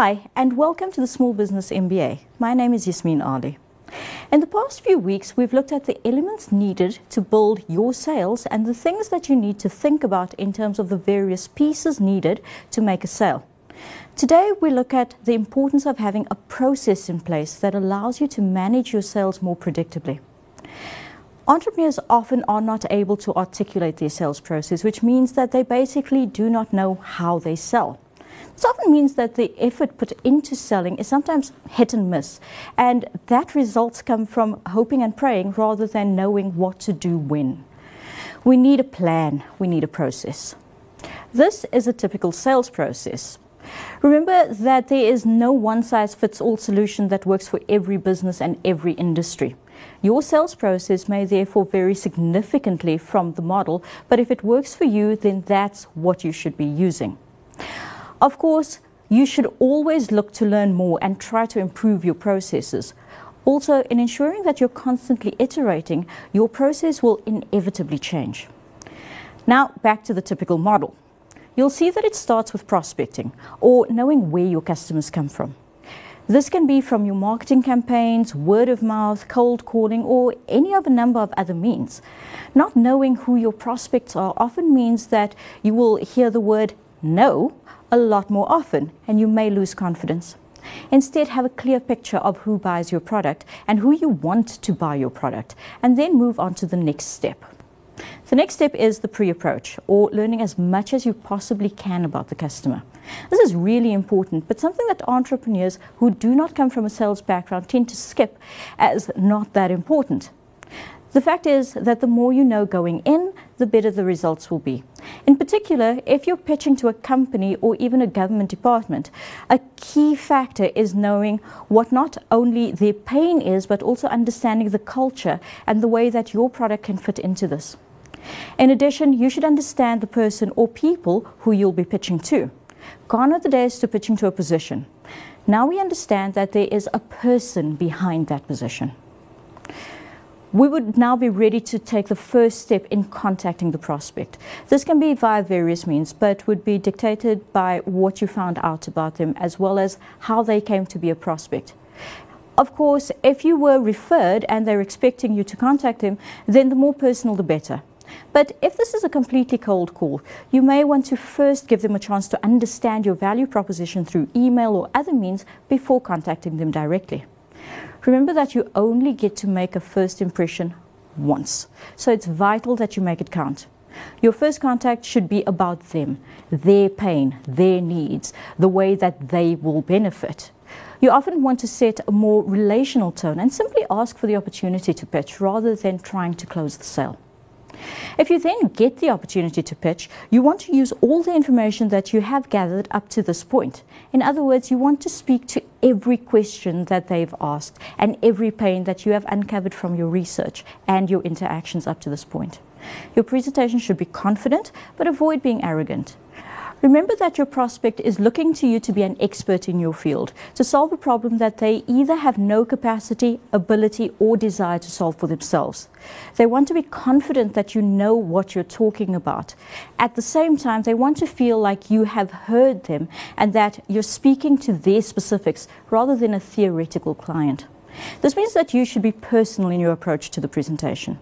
Hi, and welcome to the Small Business MBA. My name is Yasmin Ali. In the past few weeks, we've looked at the elements needed to build your sales and the things that you need to think about in terms of the various pieces needed to make a sale. Today, we look at the importance of having a process in place that allows you to manage your sales more predictably. Entrepreneurs often are not able to articulate their sales process, which means that they basically do not know how they sell. This often means that the effort put into selling is sometimes hit and miss, and that results come from hoping and praying rather than knowing what to do when. We need a plan, we need a process. This is a typical sales process. Remember that there is no one size fits all solution that works for every business and every industry. Your sales process may therefore vary significantly from the model, but if it works for you, then that's what you should be using. Of course, you should always look to learn more and try to improve your processes. Also, in ensuring that you're constantly iterating, your process will inevitably change. Now, back to the typical model. You'll see that it starts with prospecting or knowing where your customers come from. This can be from your marketing campaigns, word of mouth, cold calling, or any other number of other means. Not knowing who your prospects are often means that you will hear the word no a lot more often and you may lose confidence. Instead, have a clear picture of who buys your product and who you want to buy your product, and then move on to the next step. The next step is the pre approach, or learning as much as you possibly can about the customer. This is really important, but something that entrepreneurs who do not come from a sales background tend to skip as not that important. The fact is that the more you know going in, the better the results will be. In particular, if you're pitching to a company or even a government department, a key factor is knowing what not only their pain is, but also understanding the culture and the way that your product can fit into this. In addition, you should understand the person or people who you'll be pitching to. Gone are the days to pitching to a position. Now we understand that there is a person behind that position we would now be ready to take the first step in contacting the prospect. This can be via various means, but would be dictated by what you found out about them as well as how they came to be a prospect. Of course, if you were referred and they're expecting you to contact them, then the more personal the better. But if this is a completely cold call, you may want to first give them a chance to understand your value proposition through email or other means before contacting them directly. Remember that you only get to make a first impression once. So it's vital that you make it count. Your first contact should be about them, their pain, their needs, the way that they will benefit. You often want to set a more relational tone and simply ask for the opportunity to pitch rather than trying to close the sale. If you then get the opportunity to pitch, you want to use all the information that you have gathered up to this point. In other words, you want to speak to every question that they've asked and every pain that you have uncovered from your research and your interactions up to this point. Your presentation should be confident, but avoid being arrogant. Remember that your prospect is looking to you to be an expert in your field, to solve a problem that they either have no capacity, ability, or desire to solve for themselves. They want to be confident that you know what you're talking about. At the same time, they want to feel like you have heard them and that you're speaking to their specifics rather than a theoretical client. This means that you should be personal in your approach to the presentation.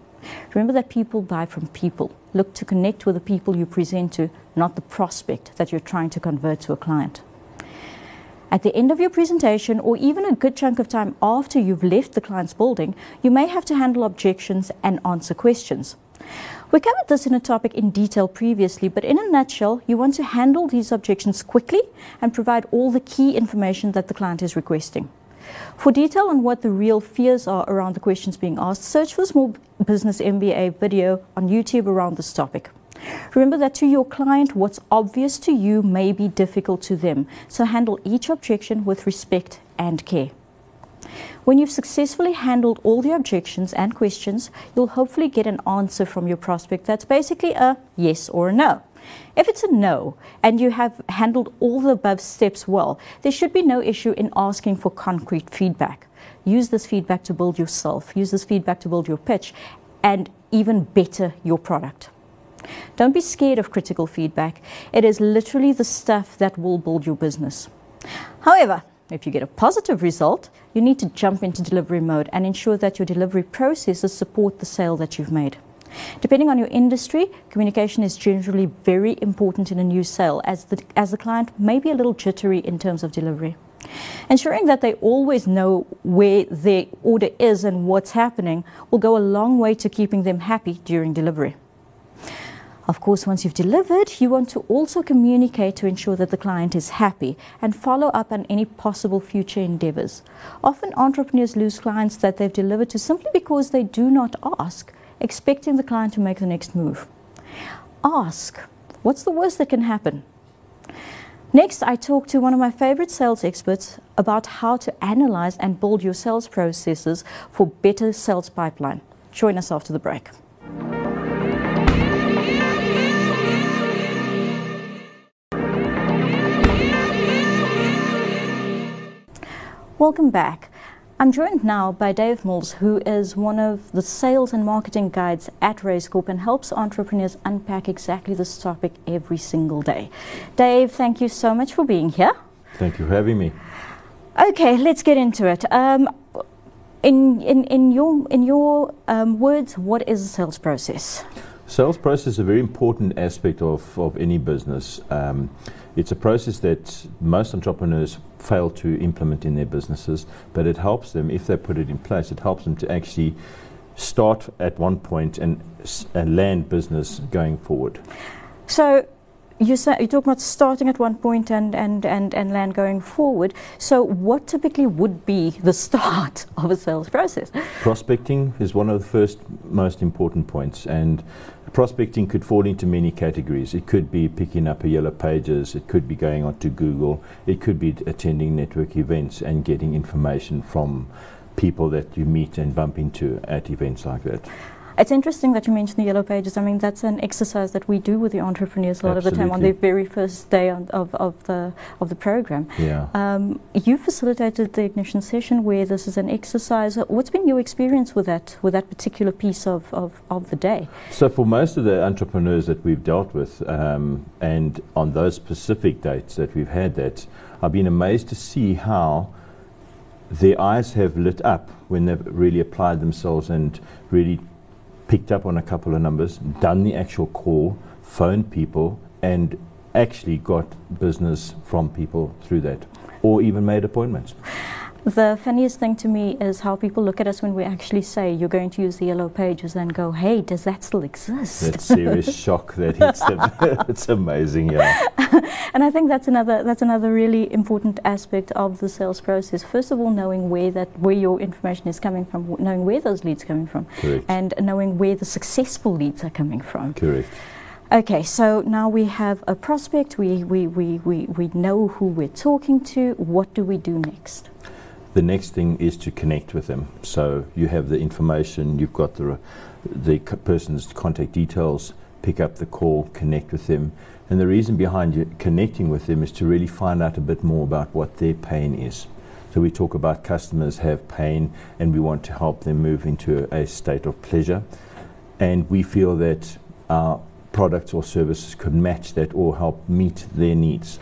Remember that people buy from people. Look to connect with the people you present to, not the prospect that you're trying to convert to a client. At the end of your presentation, or even a good chunk of time after you've left the client's building, you may have to handle objections and answer questions. We covered this in a topic in detail previously, but in a nutshell, you want to handle these objections quickly and provide all the key information that the client is requesting. For detail on what the real fears are around the questions being asked, search for Small Business MBA video on YouTube around this topic. Remember that to your client, what's obvious to you may be difficult to them, so handle each objection with respect and care. When you've successfully handled all the objections and questions, you'll hopefully get an answer from your prospect that's basically a yes or a no. If it's a no and you have handled all the above steps well, there should be no issue in asking for concrete feedback. Use this feedback to build yourself, use this feedback to build your pitch, and even better your product. Don't be scared of critical feedback. It is literally the stuff that will build your business. However, if you get a positive result, you need to jump into delivery mode and ensure that your delivery processes support the sale that you've made. Depending on your industry, communication is generally very important in a new sale as the, as the client may be a little jittery in terms of delivery. Ensuring that they always know where their order is and what's happening will go a long way to keeping them happy during delivery. Of course, once you've delivered, you want to also communicate to ensure that the client is happy and follow up on any possible future endeavors. Often, entrepreneurs lose clients that they've delivered to simply because they do not ask, expecting the client to make the next move. Ask what's the worst that can happen? Next, I talked to one of my favorite sales experts about how to analyze and build your sales processes for better sales pipeline. Join us after the break. Welcome back. I'm joined now by Dave Mills, who is one of the sales and marketing guides at Raizcorp and helps entrepreneurs unpack exactly this topic every single day. Dave, thank you so much for being here. Thank you for having me. Okay, let's get into it. Um, in, in, in your, in your um, words, what is a sales process? Sales process is a very important aspect of, of any business. Um, it's a process that most entrepreneurs fail to implement in their businesses, but it helps them, if they put it in place, it helps them to actually start at one point and, and land business going forward. So, you talk about starting at one point and, and, and, and land going forward. So, what typically would be the start of a sales process? Prospecting is one of the first most important points, and prospecting could fall into many categories. It could be picking up a yellow pages, it could be going onto Google, it could be attending network events and getting information from people that you meet and bump into at events like that. It's interesting that you mentioned the yellow pages. I mean, that's an exercise that we do with the entrepreneurs a lot Absolutely. of the time on their very first day of, of, the of the program. Yeah. Um, you facilitated the ignition session where this is an exercise. What's been your experience with that with that particular piece of, of, of the day? So for most of the entrepreneurs that we've dealt with, um, and on those specific dates that we've had that, I've been amazed to see how their eyes have lit up when they've really applied themselves and really picked up on a couple of numbers, done the actual call, phoned people, and actually got business from people through that, or even made appointments. The funniest thing to me is how people look at us when we actually say you're going to use the yellow pages and go, hey, does that still exist? That serious shock that hits them. it's amazing, yeah. and I think that's another that's another really important aspect of the sales process. First of all, knowing where that where your information is coming from, knowing where those leads are coming from, Correct. and knowing where the successful leads are coming from. Correct. Okay, so now we have a prospect, we, we, we, we, we know who we're talking to. What do we do next? The next thing is to connect with them. So you have the information, you've got the, the person's contact details, pick up the call, connect with them. And the reason behind connecting with them is to really find out a bit more about what their pain is. So we talk about customers have pain and we want to help them move into a, state of pleasure. And we feel that our products or services could match that or help meet their needs.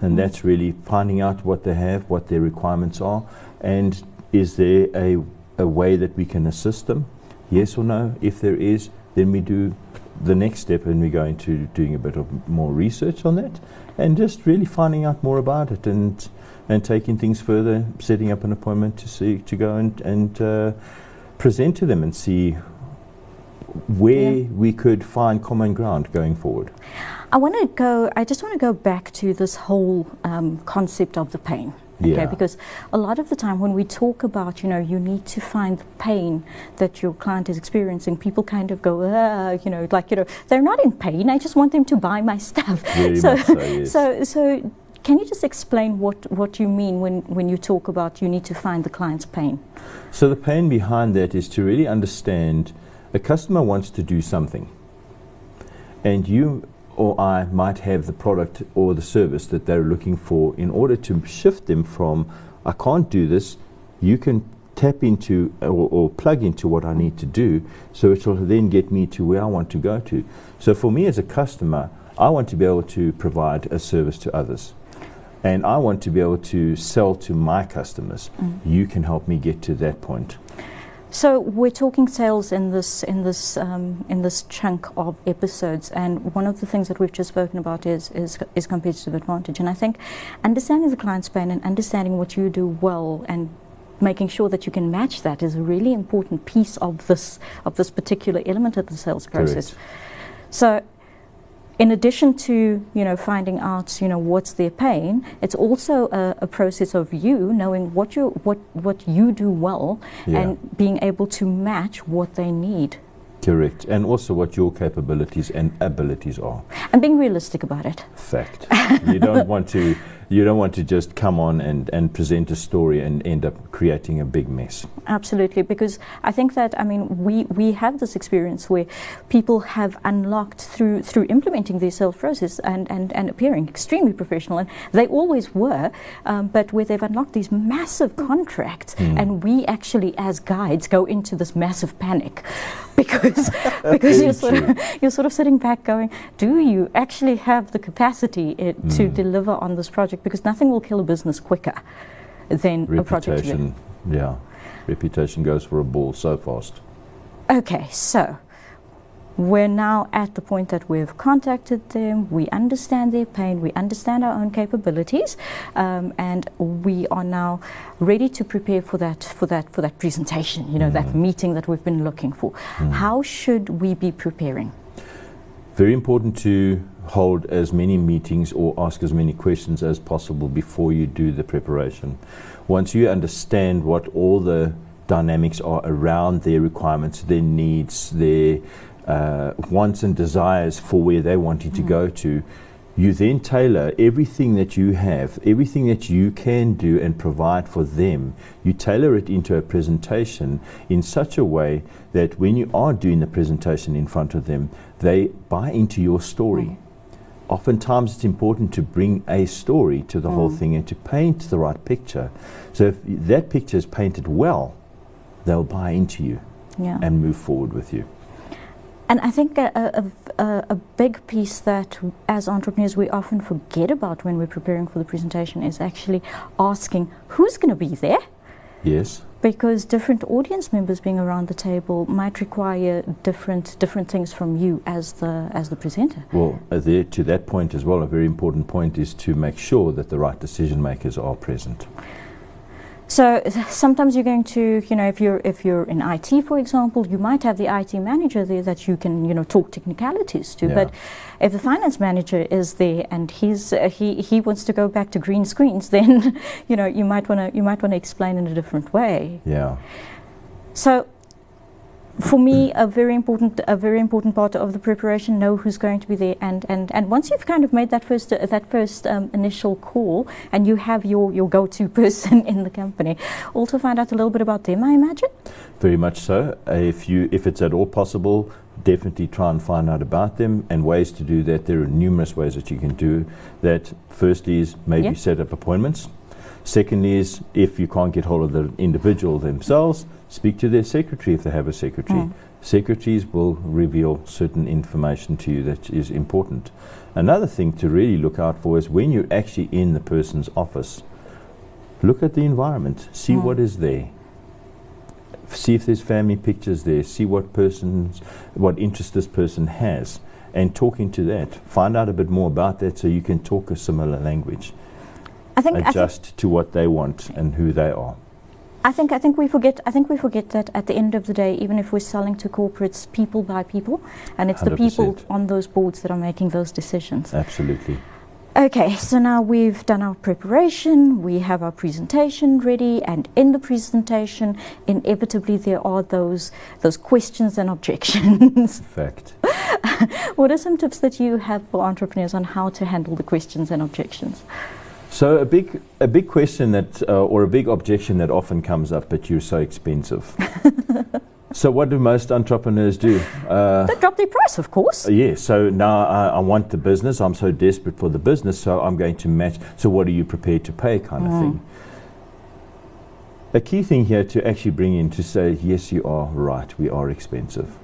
And that's really finding out what they have, what their requirements are, and is there a, a way that we can assist them? Yes or no? If there is, then we do the next step and we go into doing a bit of more research on that and just really finding out more about it and and taking things further, setting up an appointment to see to go and, and uh, present to them and see where yeah. we could find common ground going forward. I want to go. I just want to go back to this whole um, concept of the pain. Okay, yeah. because a lot of the time when we talk about, you know, you need to find the pain that your client is experiencing, people kind of go, uh, you know, like, you know, they're not in pain. I just want them to buy my stuff. Very so, so, yes. so, so, can you just explain what, what you mean when, when you talk about you need to find the client's pain? So the pain behind that is to really understand a customer wants to do something, and you or I might have the product or the service that they're looking for in order to shift them from, I can't do this, you can tap into or, or, plug into what I need to do so it will then get me to where I want to go to. So for me as a customer, I want to be able to provide a service to others. and I want to be able to sell to my customers. Mm. You can help me get to that point. So we're talking sales in this in this um, in this chunk of episodes, and one of the things that we've just spoken about is is, is competitive advantage. And I think understanding the client's pain and understanding what you do well and making sure that you can match that is a really important piece of this of this particular element of the sales process. Correct. So in addition to you know finding out you know what's their pain, it's also a, a process of you knowing what you what what you do well Yeah. and being able to match what they need Correct. And also what your capabilities and abilities are. and being realistic about it. Fact. you don't want to you don't want to just come on and, and present a story and end up creating a big mess. Absolutely, because I think that I mean we, we have this experience where people have unlocked through through implementing their sales process and, and, and appearing extremely professional, and they always were, um, but where they've unlocked these massive contracts, Mm. and we actually as guides go into this massive panic because because you're sort of you're sort of sitting back going, do you actually have the capacity uh, to Mm. deliver on this project? Because nothing will kill a business quicker than a project. Reputation. Yeah. Reputation goes for a ball so fast. Okay, so we're now at the point that we've contacted them, we understand their pain, we understand our own capabilities, um, and we are now ready to prepare for that for that for that presentation. You know, that Mhm. meeting that we've been looking for. Mm. How should we be preparing? Very important to hold as many meetings or ask as many questions as possible before you do the preparation. Once you understand what all the dynamics are around their requirements, their needs, their uh, wants and desires for where they're wanting to Mm. go to, you then tailor everything that you have, everything that you can do and provide for them. You tailor it into a presentation in such a way that when you are doing the presentation in front of them, they buy into your story. Oftentimes, it's important to bring a story to the whole Mm. thing and to paint the right picture. So, if that picture is painted well, they'll buy into you Yeah. and move forward with you. And I think a, a, a, a big piece that as entrepreneurs we often forget about when we're preparing for the presentation is actually asking who's going to be there Yes, because different audience members being around the table might require different different things from you as the as the presenter. well, uh, there, to that point as well, a very important point is to make sure that the right decision makers are present. So sometimes you're going to, you know, if you're if you're in IT, for example, you might have the IT manager there that you can, you know, talk technicalities to. Yeah. But if the finance manager is there and he's uh, he he wants to go back to green screens, then you know you might want to you might want to explain in a different way. Yeah, So for me, a very important a very important part of the preparation, know who's going to be there, and and, and once you've kind of made that first uh, that first um, initial call, and you have your your go-to person in the company, also find out a little bit about them. I imagine. very much so. Uh, if you, if it's at all possible, definitely try and find out about them and ways to do that. There are numerous ways that you can do that. Firstly is maybe Yeah. set up appointments. Secondly is if you can't get hold of the individual themselves, speak to their secretary if they have a secretary. Mm. Secretaries will reveal certain information to you that is important. Another thing to really look out for is when you're actually in the person's office, look at the environment, see Mm. what is there. See if there's family pictures there, see what person's what interest this person has and talking to that. Find out a bit more about that so you can talk a similar language. I think I think, Adjust to what they want and who they are. I think I think we forget I think we forget that at the end of the day, even if we're selling to corporates, people buy people, and it's the people on those boards that are making those decisions. Absolutely. Okay, so now we've done our preparation, we have our presentation ready, and in the presentation, inevitably there are those those questions and objections. Fact. what are some tips that you have for entrepreneurs on how to handle the questions and objections? So a big a big question that uh, or a big objection that often comes up, but you're so expensive. so what do most entrepreneurs do? Uh, They drop their price, of course. Yeah, so now I, I want the business. I'm so desperate for the business, so I'm going to match. So, what are you prepared to pay, kind of Mm. thing? A key thing here to actually bring in to say, yes, you are right, we are expensive.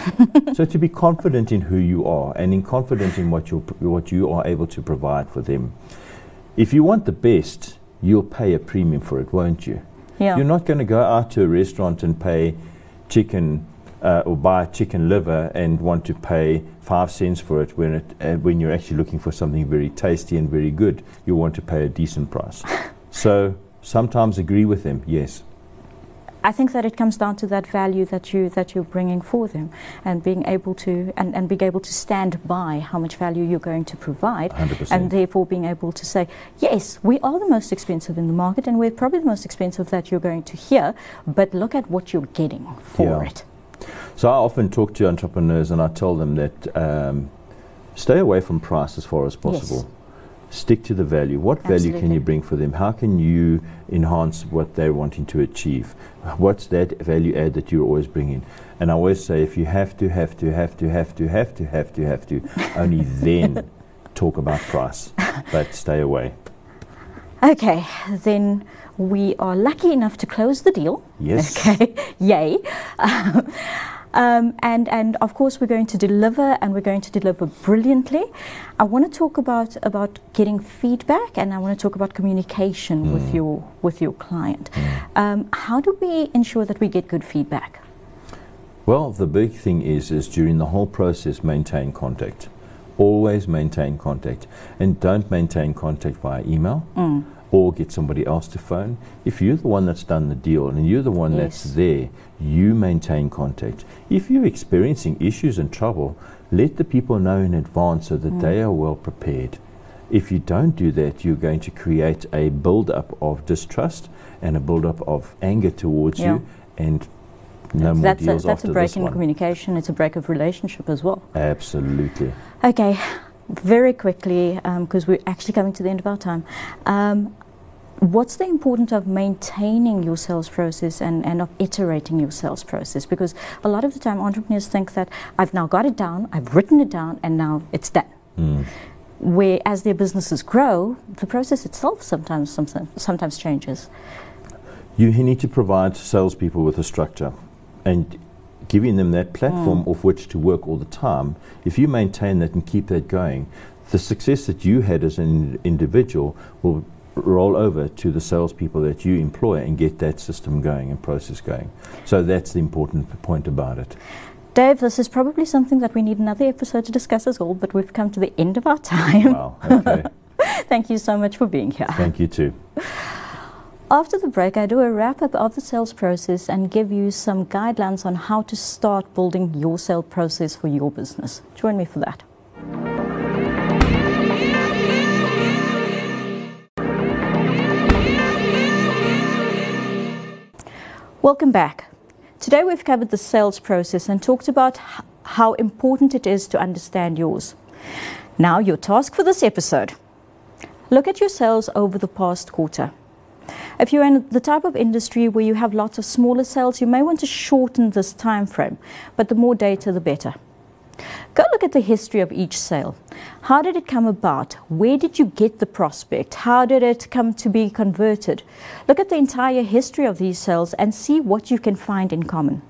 so, to be confident in who you are and in confident in what, you're, what you are able to provide for them. If you want the best, you'll pay a premium for it, won't you? Yeah. You're not going to go out to a restaurant and pay chicken uh, or buy chicken liver and want to pay five cents for it when it uh, when you're actually looking for something very tasty and very good. You want to pay a decent price. so sometimes agree with them, yes. I think that it comes down to that value that you that you're bringing for them, and being able to and, and being able to stand by how much value you're going to provide, 100%. and therefore being able to say, yes, we are the most expensive in the market, and we're probably the most expensive that you're going to hear, but look at what you're getting for Yeah. it. So I often talk to entrepreneurs and I tell them that um, stay away from price as far as possible. Stick to the value. What value can you bring for them? How can you enhance what they're wanting to achieve? What's that value add that you're always bringing? And I always say, if you have to, have to, have to, have to, have to, have to, have to, only then talk about price. But stay away. Okay, then we are lucky enough to close the deal. Yes. Okay, yay. um, and, and of course, we're going to deliver and we're going to deliver brilliantly. I want to talk about, about getting feedback and I want to talk about communication with, your, with your client. Um, how do we ensure that we get good feedback? Well, the big thing is is during the whole process maintain contact. Always maintain contact and don't maintain contact via email or get somebody else to phone. If you're the one that's done the deal and you're the one that's there, you maintain contact. If you're experiencing issues and trouble, let the people know in advance so that they are well prepared. If you don't do that, you're going to create a build up of distrust and a build up of anger towards Yeah. you and no more that's a, deals that's after a break in one. communication, it's a break of relationship as well. Absolutely. Okay, very quickly, because we're actually coming to the end of our time. Um, what's the importance of maintaining your sales process and, and of iterating your sales process? Because a lot of the time, entrepreneurs think that I've now got it down, I've written it down, and now it's done. Mm. Where as their businesses grow, the process itself sometimes sometimes, sometimes changes. You need to provide salespeople with a structure and giving them that platform of which to work all the time. If you maintain that and keep that going, the success that you had as an individual will roll over to the salespeople that you employ and get that system going and process going. So that's the important point about it. Dave, this is probably something that we need another episode to discuss as well, but we've come to the end of our time. Wow. Okay. Thank you so much for being here. Thank you too. After the break, I do a wrap up of the sales process and give you some guidelines on how to start building your sales process for your business. Join me for that. Welcome back. Today we've covered the sales process and talked about how important it is to understand yours. Now, your task for this episode look at your sales over the past quarter. If you're in the type of industry where you have lots of smaller sales, you may want to shorten this time frame, but the more data, the better. Go look at the history of each sale. How did it come about? Where did you get the prospect? How did it come to be converted? Look at the entire history of these sales and see what you can find in common.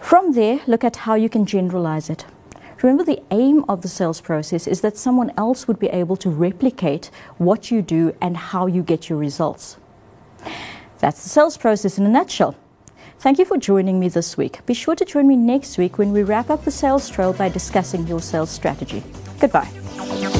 From there, look at how you can generalize it. Remember, the aim of the sales process is that someone else would be able to replicate what you do and how you get your results. That's the sales process in a nutshell. Thank you for joining me this week. Be sure to join me next week when we wrap up the sales trail by discussing your sales strategy. Goodbye.